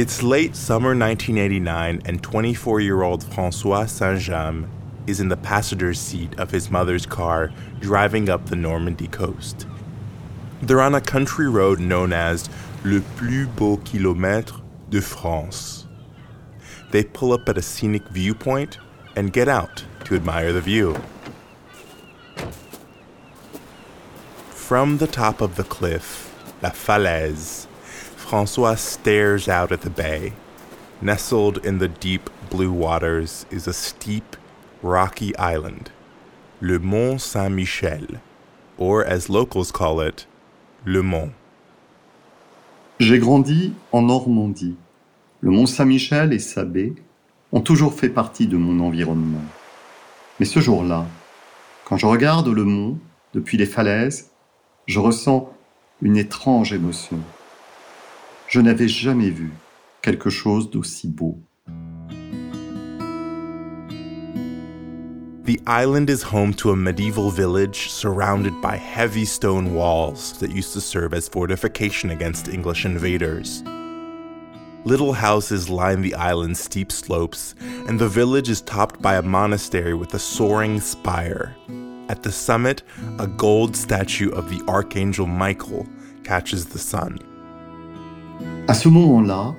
It's late summer 1989, and 24 year old Francois Saint James is in the passenger seat of his mother's car driving up the Normandy coast. They're on a country road known as Le Plus Beau Kilomètre de France. They pull up at a scenic viewpoint and get out to admire the view. From the top of the cliff, La Falaise, Francois stares out at the bay. Nestled in the deep blue waters is a steep, rocky island, Le Mont Saint Michel, or as locals call it, Le Mont. J'ai grandi en Normandie. Le Mont Saint-Michel et sa baie ont toujours fait partie de mon environnement. Mais ce jour-là, quand je regarde le mont depuis les falaises, je ressens une étrange émotion. Je n'avais jamais vu quelque chose d'aussi beau. The island is home to a medieval village surrounded by heavy stone walls that used to serve as fortification against English invaders. Little houses line the island's steep slopes, and the village is topped by a monastery with a soaring spire. At the summit, a gold statue of the archangel Michael catches the sun. À ce moment-là,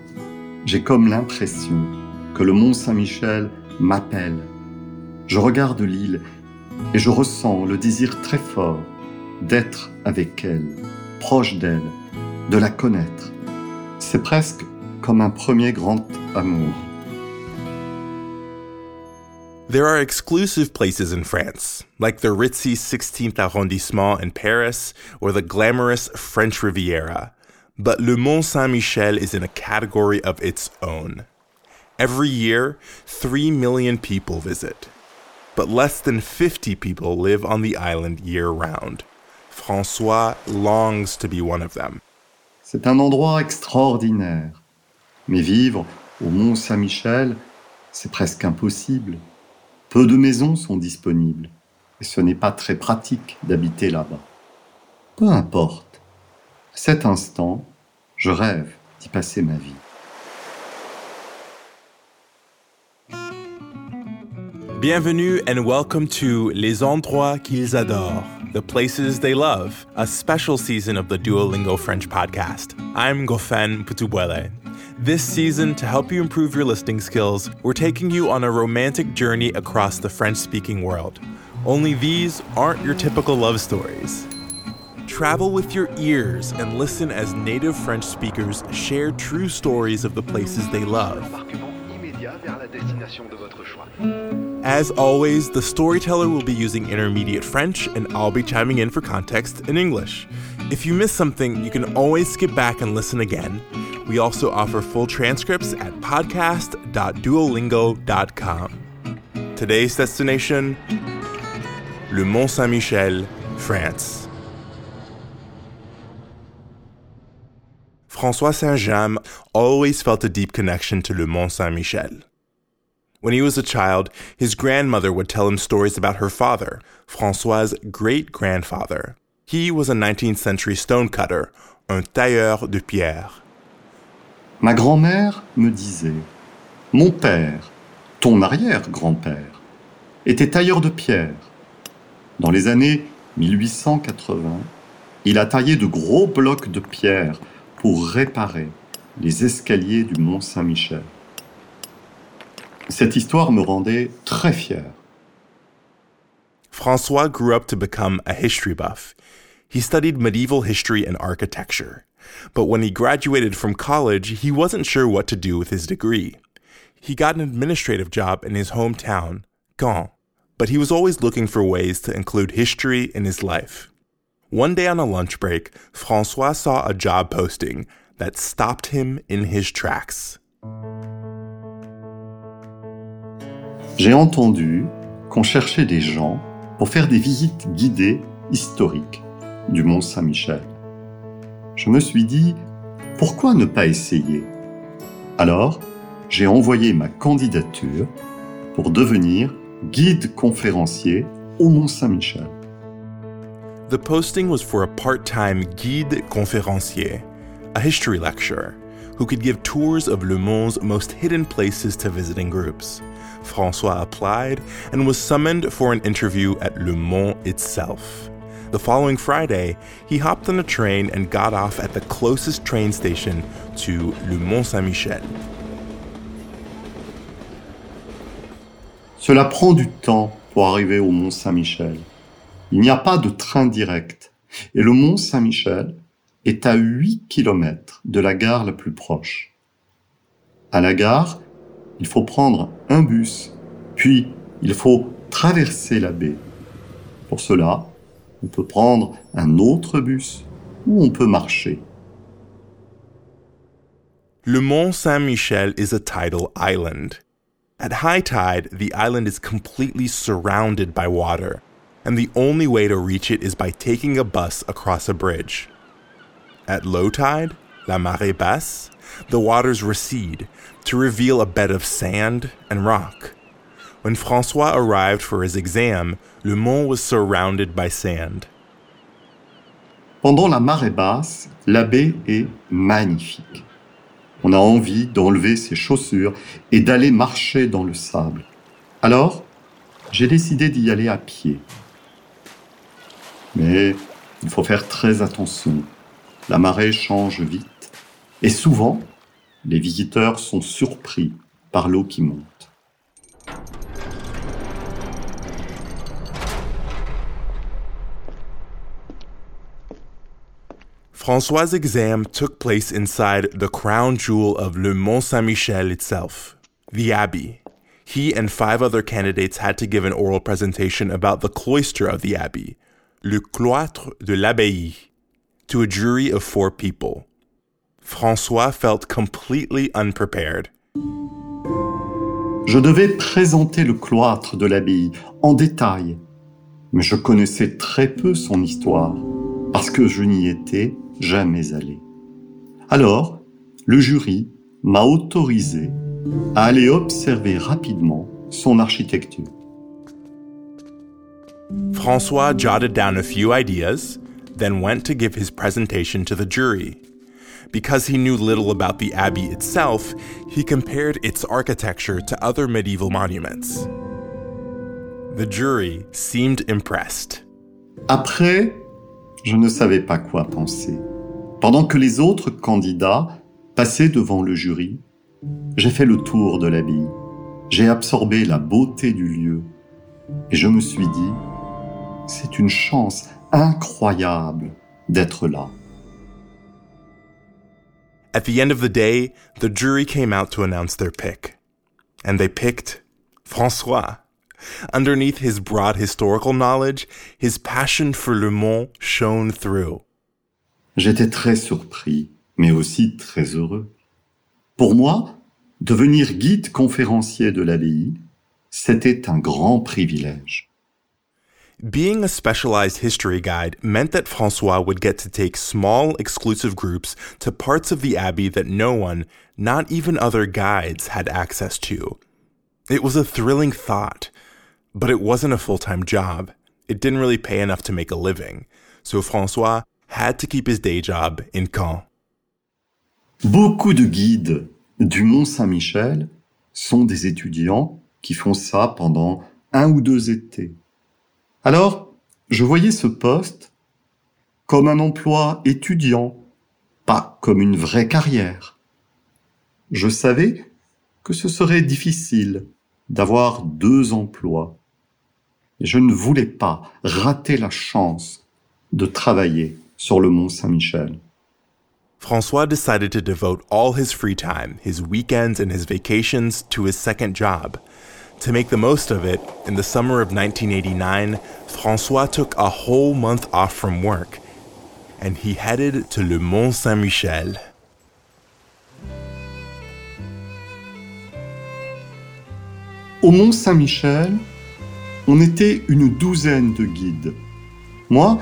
j'ai comme l'impression que le Mont Saint-Michel m'appelle. Je regarde l'île et je ressens le désir très fort d'être avec elle, proche d'elle, de la connaître. C'est presque comme un premier grand amour. There are exclusive places in France, like the ritzy 16th arrondissement in Paris or the glamorous French Riviera. But Le Mont Saint Michel is in a category of its own. Every year, 3 million people visit, but less than 50 people live on the island year round. Francois longs to be one of them. C'est un endroit extraordinaire. Mais vivre au Mont Saint-Michel, c'est presque impossible. Peu de maisons sont disponibles et ce n'est pas très pratique d'habiter là-bas. Peu importe. À cet instant, je rêve d'y passer ma vie. Bienvenue and welcome to Les Endroits qu'ils adorent, the places they love, a special season of the Duolingo French podcast. I'm Gofen Putubuele. This season, to help you improve your listening skills, we're taking you on a romantic journey across the French speaking world. Only these aren't your typical love stories. Travel with your ears and listen as native French speakers share true stories of the places they love. As always, the storyteller will be using intermediate French and I'll be chiming in for context in English. If you miss something, you can always skip back and listen again. We also offer full transcripts at podcast.duolingo.com. Today's destination Le Mont Saint Michel, France. Francois Saint James always felt a deep connection to Le Mont Saint Michel. When he was a child, his grandmother would tell him stories about her father, Francois' great grandfather. He was a 19th century stonecutter, un tailleur de pierre. Ma grand-mère me disait Mon père, ton arrière-grand-père, était tailleur de pierre. Dans les années 1880, il a taillé de gros blocs de pierre pour réparer les escaliers du Mont Saint-Michel. Cette histoire me rendait très fier. Francois grew up to become a history buff. He studied medieval history and architecture. But when he graduated from college, he wasn't sure what to do with his degree. He got an administrative job in his hometown, Caen, but he was always looking for ways to include history in his life. One day on a lunch break, Francois saw a job posting that stopped him in his tracks. J'ai entendu qu'on cherchait des gens pour faire des visites guidées historiques du Mont Saint-Michel. Je me suis dit, pourquoi ne pas essayer? Alors, j'ai envoyé ma candidature pour devenir guide conférencier au Mont Saint-Michel. The posting was for a part time guide conférencier, a history lecturer, who could give tours of Le Mont's most hidden places to visiting groups. Francois applied and was summoned for an interview at Le Mont itself. The following Friday, he hopped on a train and got off at the closest train station to Le Mont Saint Michel. Cela prend du temps pour arriver au Mont Saint-Michel. Il n'y a pas de train direct. Et le Mont Saint-Michel est à 8 km de la gare la plus proche. À la gare, il faut prendre un bus, puis il faut traverser la baie. Pour cela, on peut prendre un autre bus ou on peut marcher. Le Mont Saint-Michel is a tidal island. At high tide, the island is completely surrounded by water, and the only way to reach it is by taking a bus across a bridge. At low tide, la marée basse, the waters recede to reveal a bed of sand and rock. When Francois arrived for his exam, Le Mont was surrounded by sand. Pendant la marée basse, la baie est magnifique. On a envie d'enlever ses chaussures et d'aller marcher dans le sable. Alors, j'ai décidé d'y aller à pied. Mais il faut faire très attention. La marée change vite. Et souvent, les visiteurs sont surpris par l'eau qui monte. Francois' exam took place inside the crown jewel of Le Mont Saint Michel itself, the Abbey. He and five other candidates had to give an oral presentation about the cloister of the Abbey, Le Cloître de l'Abbaye, to a jury of four people. Francois felt completely unprepared. Je devais présenter le cloître de l'abbaye en détail, mais je connaissais très peu son histoire parce que je n'y étais jamais allé. Alors, le jury m'a autorisé à aller observer rapidement son architecture. Francois jotted down a few ideas, then went to give his presentation to the jury. Because he knew little about the abbey itself, he compared its architecture to other medieval monuments. The jury seemed impressed. Après, je ne savais pas quoi penser. Pendant que les autres candidats passaient devant le jury, j'ai fait le tour de l'abbaye. J'ai absorbé la beauté du lieu. Et je me suis dit, c'est une chance incroyable d'être là. At the end of the day, the jury came out to announce their pick. And they picked Francois. Underneath his broad historical knowledge, his passion for Le Mont shone through. J'étais très surpris, mais aussi très heureux. Pour moi, devenir guide conférencier de l'abbaye, c'était un grand privilège. Being a specialized history guide meant that Francois would get to take small, exclusive groups to parts of the abbey that no one, not even other guides, had access to. It was a thrilling thought, but it wasn't a full time job. It didn't really pay enough to make a living, so Francois had to keep his day job in Caen. Beaucoup de guides du Mont Saint-Michel sont des étudiants qui font ça pendant un ou deux étés. Alors, je voyais ce poste comme un emploi étudiant, pas comme une vraie carrière. Je savais que ce serait difficile d'avoir deux emplois. Je ne voulais pas rater la chance de travailler sur le Mont Saint-Michel. Francois decided to devote all his free time, his weekends, and his vacations to his second job. To make the most of it, in the summer of 1989, Francois took a whole month off from work and he headed to Le Mont Saint Michel. Au Mont Saint-Michel, on était une douzaine de guides. Moi,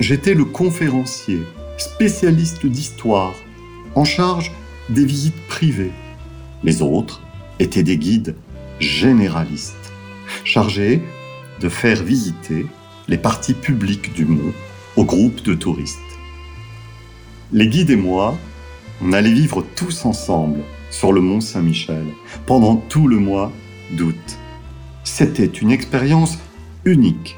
j'étais le conférencier, spécialiste d'histoire, en charge des visites privées. Les autres étaient des guides généralistes, chargés de faire visiter les parties publiques du mont aux groupes de touristes. Les guides et moi On allait vivre tous ensemble sur le mont Saint-Michel pendant tout le mois d'août. C'était une expérience unique.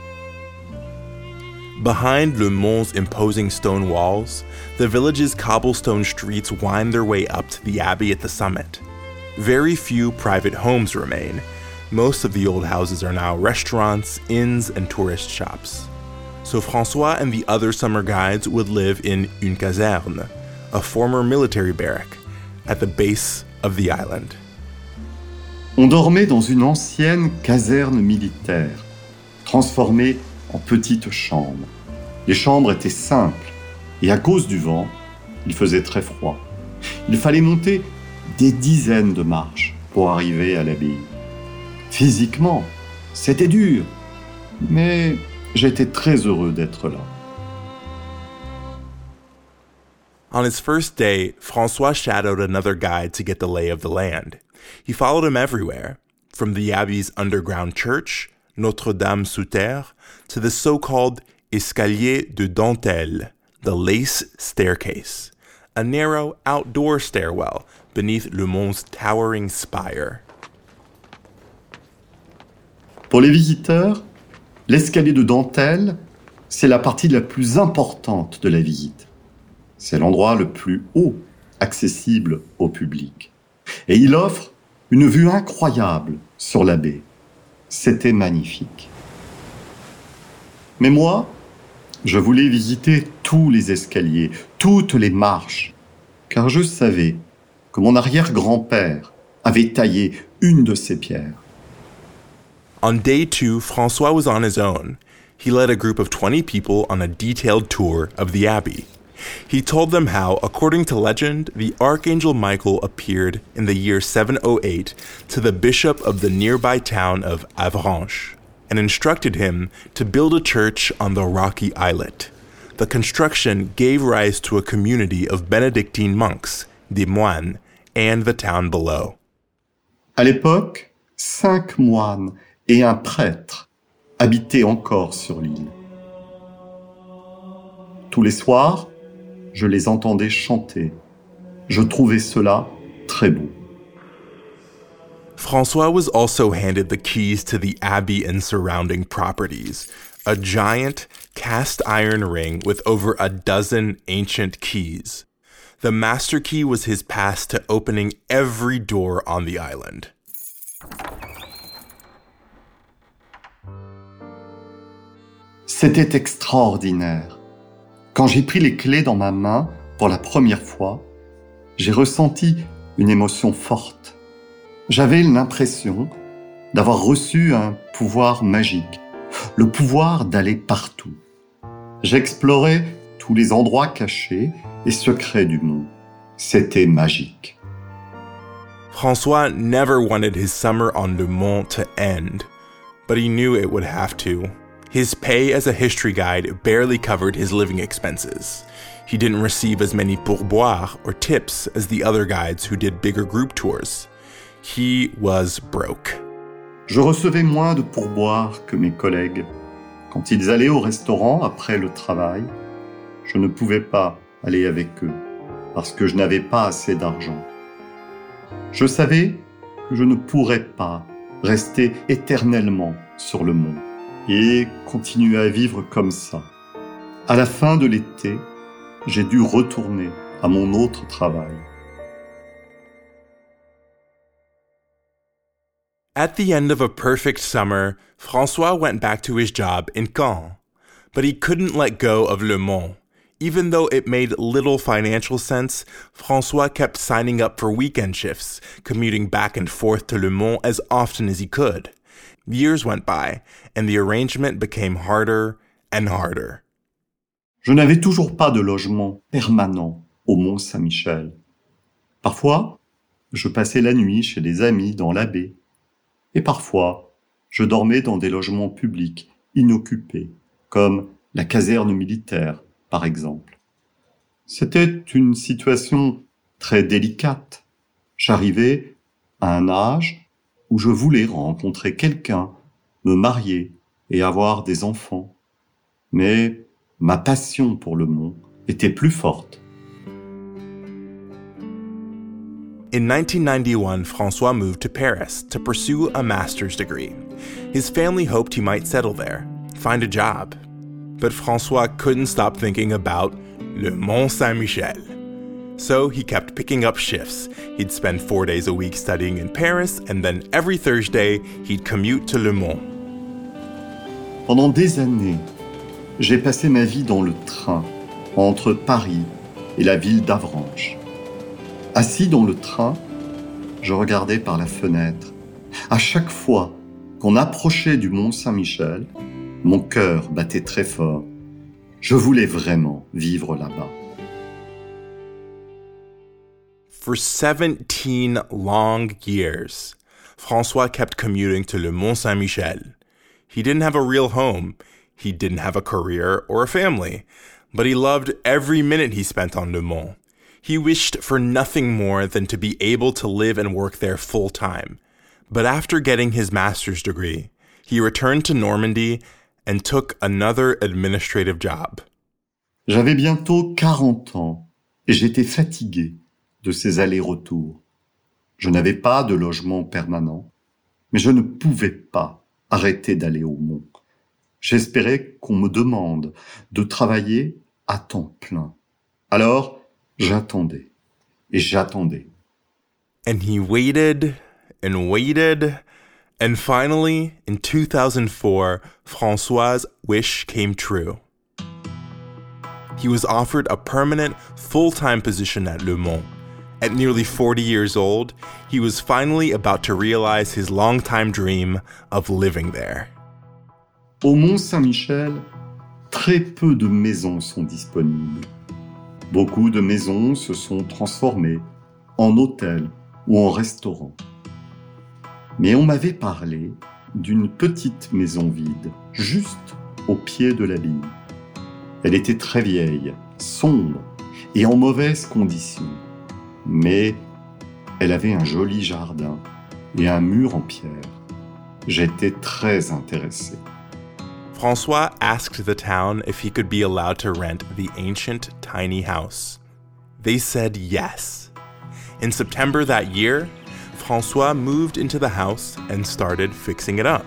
Behind Le Mont's imposing stone walls, the village's cobblestone streets wind their way up to the abbey at the summit. Very few private homes remain. Most of the old houses are now restaurants, inns, and tourist shops. So Francois and the other summer guides would live in une caserne, a former military barrack, at the base of the island. On dormait dans une ancienne caserne militaire, transformée en petite chambre. Les chambres étaient simples et à cause du vent, il faisait très froid. Il fallait monter des dizaines de marches pour arriver à l'abbaye. Physiquement, c'était dur, mais j'étais très heureux d'être là. On his first day, Francois shadowed another guide to get the lay of the land. He followed him everywhere, from the abbey's underground church, Notre Dame sous terre, to the so called escalier de dentelle, the lace staircase, a narrow outdoor stairwell beneath Le Mont's towering spire. Pour les visiteurs, l'escalier de dentelle, c'est la partie la plus importante de la visite. C'est l'endroit le plus haut accessible au public. Et il offre une vue incroyable sur la baie. C'était magnifique. Mais moi, je voulais visiter tous les escaliers, toutes les marches, car je savais que mon arrière-grand-père avait taillé une de ces pierres. On day two, Francois was on his own. He led a group of 20 people on a detailed tour of the abbey. He told them how, according to legend, the Archangel Michael appeared in the year 708 to the bishop of the nearby town of Avranches and instructed him to build a church on the rocky islet. The construction gave rise to a community of Benedictine monks, the moines, and the town below. À l'époque, cinq moines et un prêtre habitaient encore sur l'île. Tous les soirs, je les entendais chanter. Je trouvais cela très beau. Francois was also handed the keys to the abbey and surrounding properties, a giant cast iron ring with over a dozen ancient keys. The master key was his pass to opening every door on the island. C'était extraordinaire. Quand j'ai pris les clés dans ma main pour la première fois, j'ai ressenti une émotion forte. J'avais l'impression d'avoir reçu un pouvoir magique, le pouvoir d'aller partout. J'explorais tous les endroits cachés et secrets du monde. C'était magique. Francois never wanted his summer on Le Mont to end, but he knew it would have to. His pay as a history guide barely covered his living expenses. He didn't receive as many pourboires or tips as the other guides who did bigger group tours. He was broke. Je recevais moins de pourboires que mes collègues. Quand ils allaient au restaurant après le travail, je ne pouvais pas aller avec eux parce que je n'avais pas assez d'argent. Je savais que je ne pourrais pas rester éternellement sur le mont et continuer à vivre comme ça. À la fin de l'été, j'ai dû retourner à mon autre travail. At the end of a perfect summer, Francois went back to his job in Caen. But he couldn't let go of Le Mont. Even though it made little financial sense, Francois kept signing up for weekend shifts, commuting back and forth to Le Mont as often as he could. Years went by, and the arrangement became harder and harder. Je n'avais toujours pas de logement permanent au Mont Saint-Michel. Parfois, je passais la nuit chez des amis dans la baie. Et parfois, je dormais dans des logements publics inoccupés, comme la caserne militaire, par exemple. C'était une situation très délicate. J'arrivais à un âge où je voulais rencontrer quelqu'un, me marier et avoir des enfants. Mais ma passion pour le monde était plus forte. In 1991, Francois moved to Paris to pursue a master's degree. His family hoped he might settle there, find a job. But Francois couldn't stop thinking about Le Mont Saint Michel. So he kept picking up shifts. He'd spend four days a week studying in Paris, and then every Thursday, he'd commute to Le Mont. Pendant des années, j'ai passé ma vie dans le train entre Paris et la ville d'Avranches. Assis dans le train, je regardais par la fenêtre. À chaque fois qu'on approchait du Mont Saint-Michel, mon cœur battait très fort. Je voulais vraiment vivre là-bas. For 17 long years, Francois kept commuting to Le Mont Saint Michel. He didn't have a real home, he didn't have a career or a family, but he loved every minute he spent on Le Mont. He wished for nothing more than to be able to live and work there full time. But after getting his master's degree, he returned to Normandy and took another administrative job. J'avais bientôt 40 ans et j'étais fatigué de ces allers-retours. Je n'avais pas de logement permanent, mais je ne pouvais pas arrêter d'aller au mont. J'espérais qu'on me demande de travailler à temps plein. Alors, J'attendais et j'attendais. And he waited and waited. And finally, in 2004, Francois' wish came true. He was offered a permanent, full time position at Le Mont. At nearly 40 years old, he was finally about to realize his longtime dream of living there. Au Mont Saint-Michel, très peu de maisons sont disponibles. Beaucoup de maisons se sont transformées en hôtels ou en restaurants. Mais on m'avait parlé d'une petite maison vide, juste au pied de l'abbaye. Elle était très vieille, sombre et en mauvaise condition. Mais elle avait un joli jardin et un mur en pierre. J'étais très intéressé. Francois asked the town if he could be allowed to rent the ancient tiny house. They said yes. In September that year, Francois moved into the house and started fixing it up.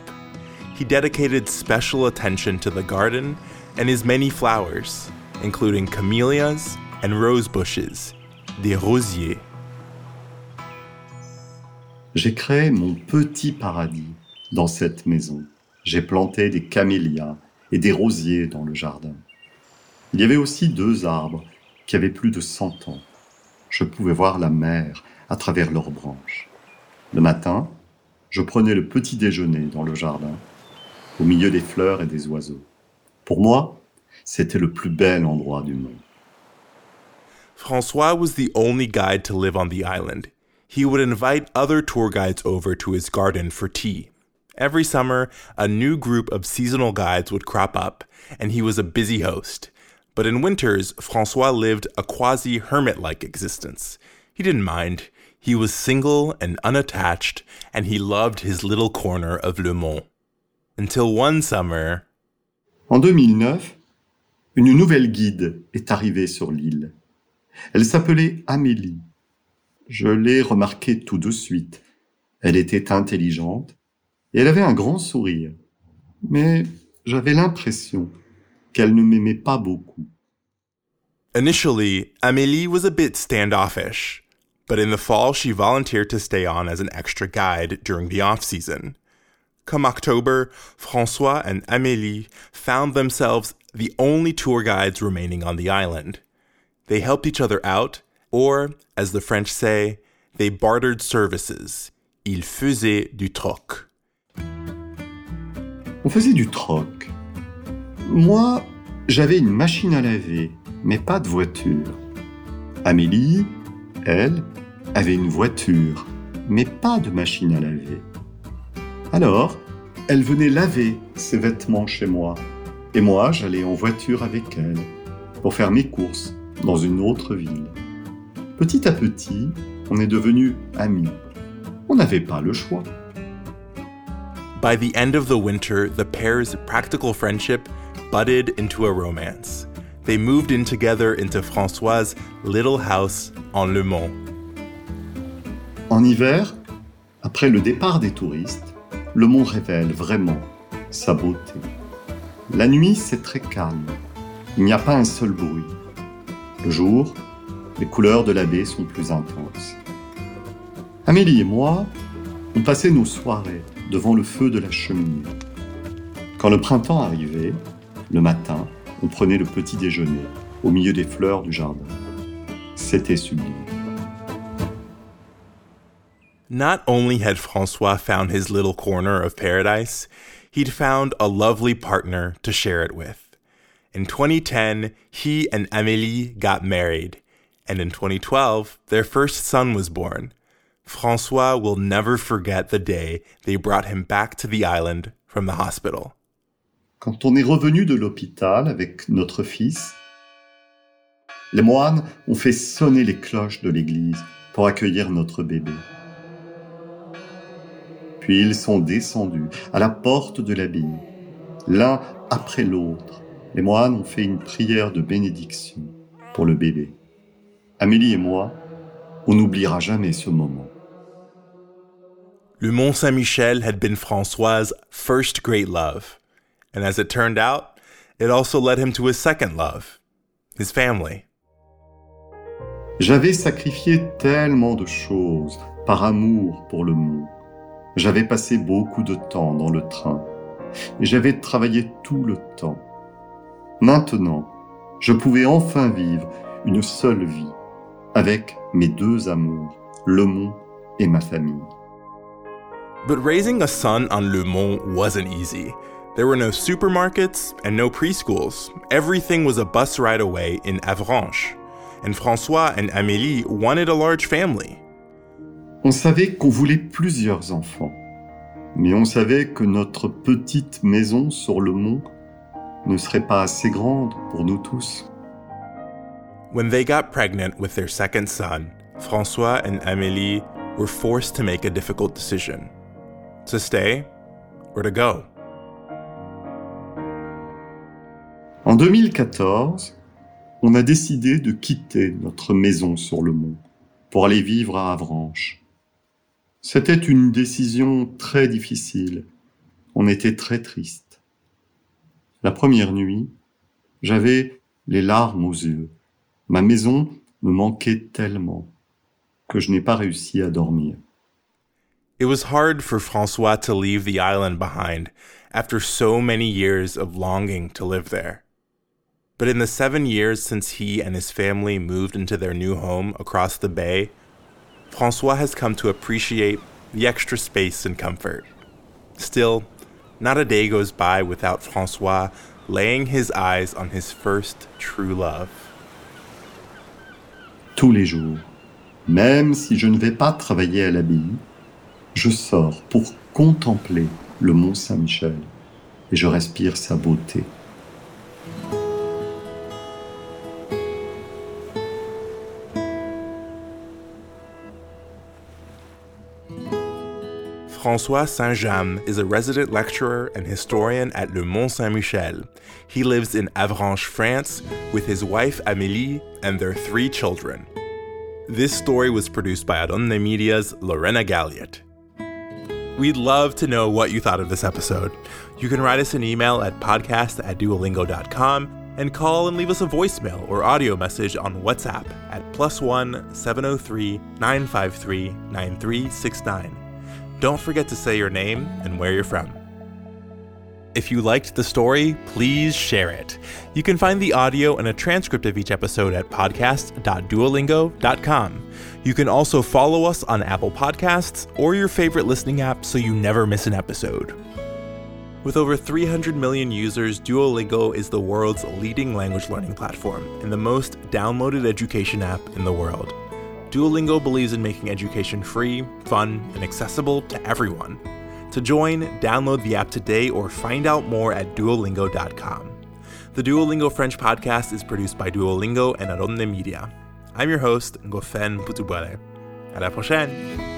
He dedicated special attention to the garden and his many flowers, including camellias and rose bushes, des rosiers. J'ai créé mon petit paradis dans cette maison. j'ai planté des camélias et des rosiers dans le jardin. Il y avait aussi deux arbres qui avaient plus de cent ans. Je pouvais voir la mer à travers leurs branches. Le matin, je prenais le petit déjeuner dans le jardin, au milieu des fleurs et des oiseaux. Pour moi, c'était le plus bel endroit du monde. François was the only guide to live on the island. He would invite other tour guides over to his garden for tea. Every summer, a new group of seasonal guides would crop up, and he was a busy host. But in winters, Francois lived a quasi hermit like existence. He didn't mind. He was single and unattached, and he loved his little corner of Le Mont. Until one summer. En 2009, une nouvelle guide est arrivée sur l'île. Elle s'appelait Amélie. Je l'ai remarquée tout de suite. Elle était intelligente, et elle avait un grand sourire. Mais j'avais l'impression qu'elle ne m'aimait pas beaucoup. Initially, Amélie was a bit standoffish, but in the fall she volunteered to stay on as an extra guide during the off season. Come October, Francois and Amélie found themselves the only tour guides remaining on the island. They helped each other out, or, as the French say, they bartered services. Ils faisaient du troc. On faisait du troc. Moi, j'avais une machine à laver, mais pas de voiture. Amélie, elle, avait une voiture, mais pas de machine à laver. Alors, elle venait laver ses vêtements chez moi, et moi, j'allais en voiture avec elle pour faire mes courses dans une autre ville. Petit à petit, on est devenus amis. On n'avait pas le choix. By the end of the winter, the pair's practical friendship budded into a romance. They moved in together into Francois' little house on Le Mont. En hiver, après le départ des touristes, le mont révèle vraiment sa beauté. La nuit, c'est très calme. Il n'y a pas un seul bruit. Le jour, les couleurs de la baie sont plus intenses. Amélie et moi, on passait nos soirées devant le feu de la cheminée. Quand le printemps arrivait, le matin, on prenait le petit déjeuner au milieu des fleurs du jardin. C'était sublime. Not only had Francois found his little corner of paradise, he'd found a lovely partner to share it with. In 2010, he and Amélie got married, and in 2012, their first son was born. Francois will never forget the day they brought him back to the island from the hospital. Quand on est revenu de l'hôpital avec notre fils, les moines ont fait sonner les cloches de l'église pour accueillir notre bébé. Puis ils sont descendus à la porte de l'abbaye. L'un après l'autre, les moines ont fait une prière de bénédiction pour le bébé. Amélie et moi, on n'oubliera jamais ce moment. Le Mont Saint Michel had been Francois' first great love, and as it turned out, it also led him to his second love, his family. J'avais sacrifié tellement de choses par amour pour le mont. J'avais passé beaucoup de temps dans le train j'avais travaillé tout le temps. Maintenant, je pouvais enfin vivre une seule vie avec mes deux amours, le mont et ma famille. But raising a son on Le Mont wasn't easy. There were no supermarkets and no preschools. Everything was a bus ride away in Avranches. And Francois and Amélie wanted a large family. On savait qu'on voulait plusieurs enfants, mais on savait que notre petite maison sur le mont ne serait pas assez grande pour nous tous. When they got pregnant with their second son, Francois and Amélie were forced to make a difficult decision to stay or to go. En 2014, on a décidé de quitter notre maison sur le mont pour aller vivre à Avranches. C'était une décision très difficile. On était très triste. La première nuit, j'avais les larmes aux yeux. Ma maison me manquait tellement que je n'ai pas réussi à dormir. It was hard for Francois to leave the island behind after so many years of longing to live there. But in the seven years since he and his family moved into their new home across the bay, Francois has come to appreciate the extra space and comfort. Still, not a day goes by without Francois laying his eyes on his first true love. Tous les jours, même si je ne vais pas travailler à l'abbaye, je sors pour contempler le mont Saint-Michel et je respire sa beauté. Francois Saint-James is a resident lecturer and historian at Le Mont Saint-Michel. He lives in Avranches, France, with his wife Amélie and their three children. This story was produced by Adonne Media's Lorena Galliot. We'd love to know what you thought of this episode. You can write us an email at podcast at duolingo.com and call and leave us a voicemail or audio message on WhatsApp at plus one 703 953 9369. Don't forget to say your name and where you're from. If you liked the story, please share it. You can find the audio and a transcript of each episode at podcast.duolingo.com. You can also follow us on Apple Podcasts or your favorite listening app so you never miss an episode. With over 300 million users, Duolingo is the world's leading language learning platform and the most downloaded education app in the world. Duolingo believes in making education free, fun, and accessible to everyone. To join, download the app today or find out more at duolingo.com. The Duolingo French podcast is produced by Duolingo and Aronde Media. I'm your host, Ngofen Putubwele. À la prochaine!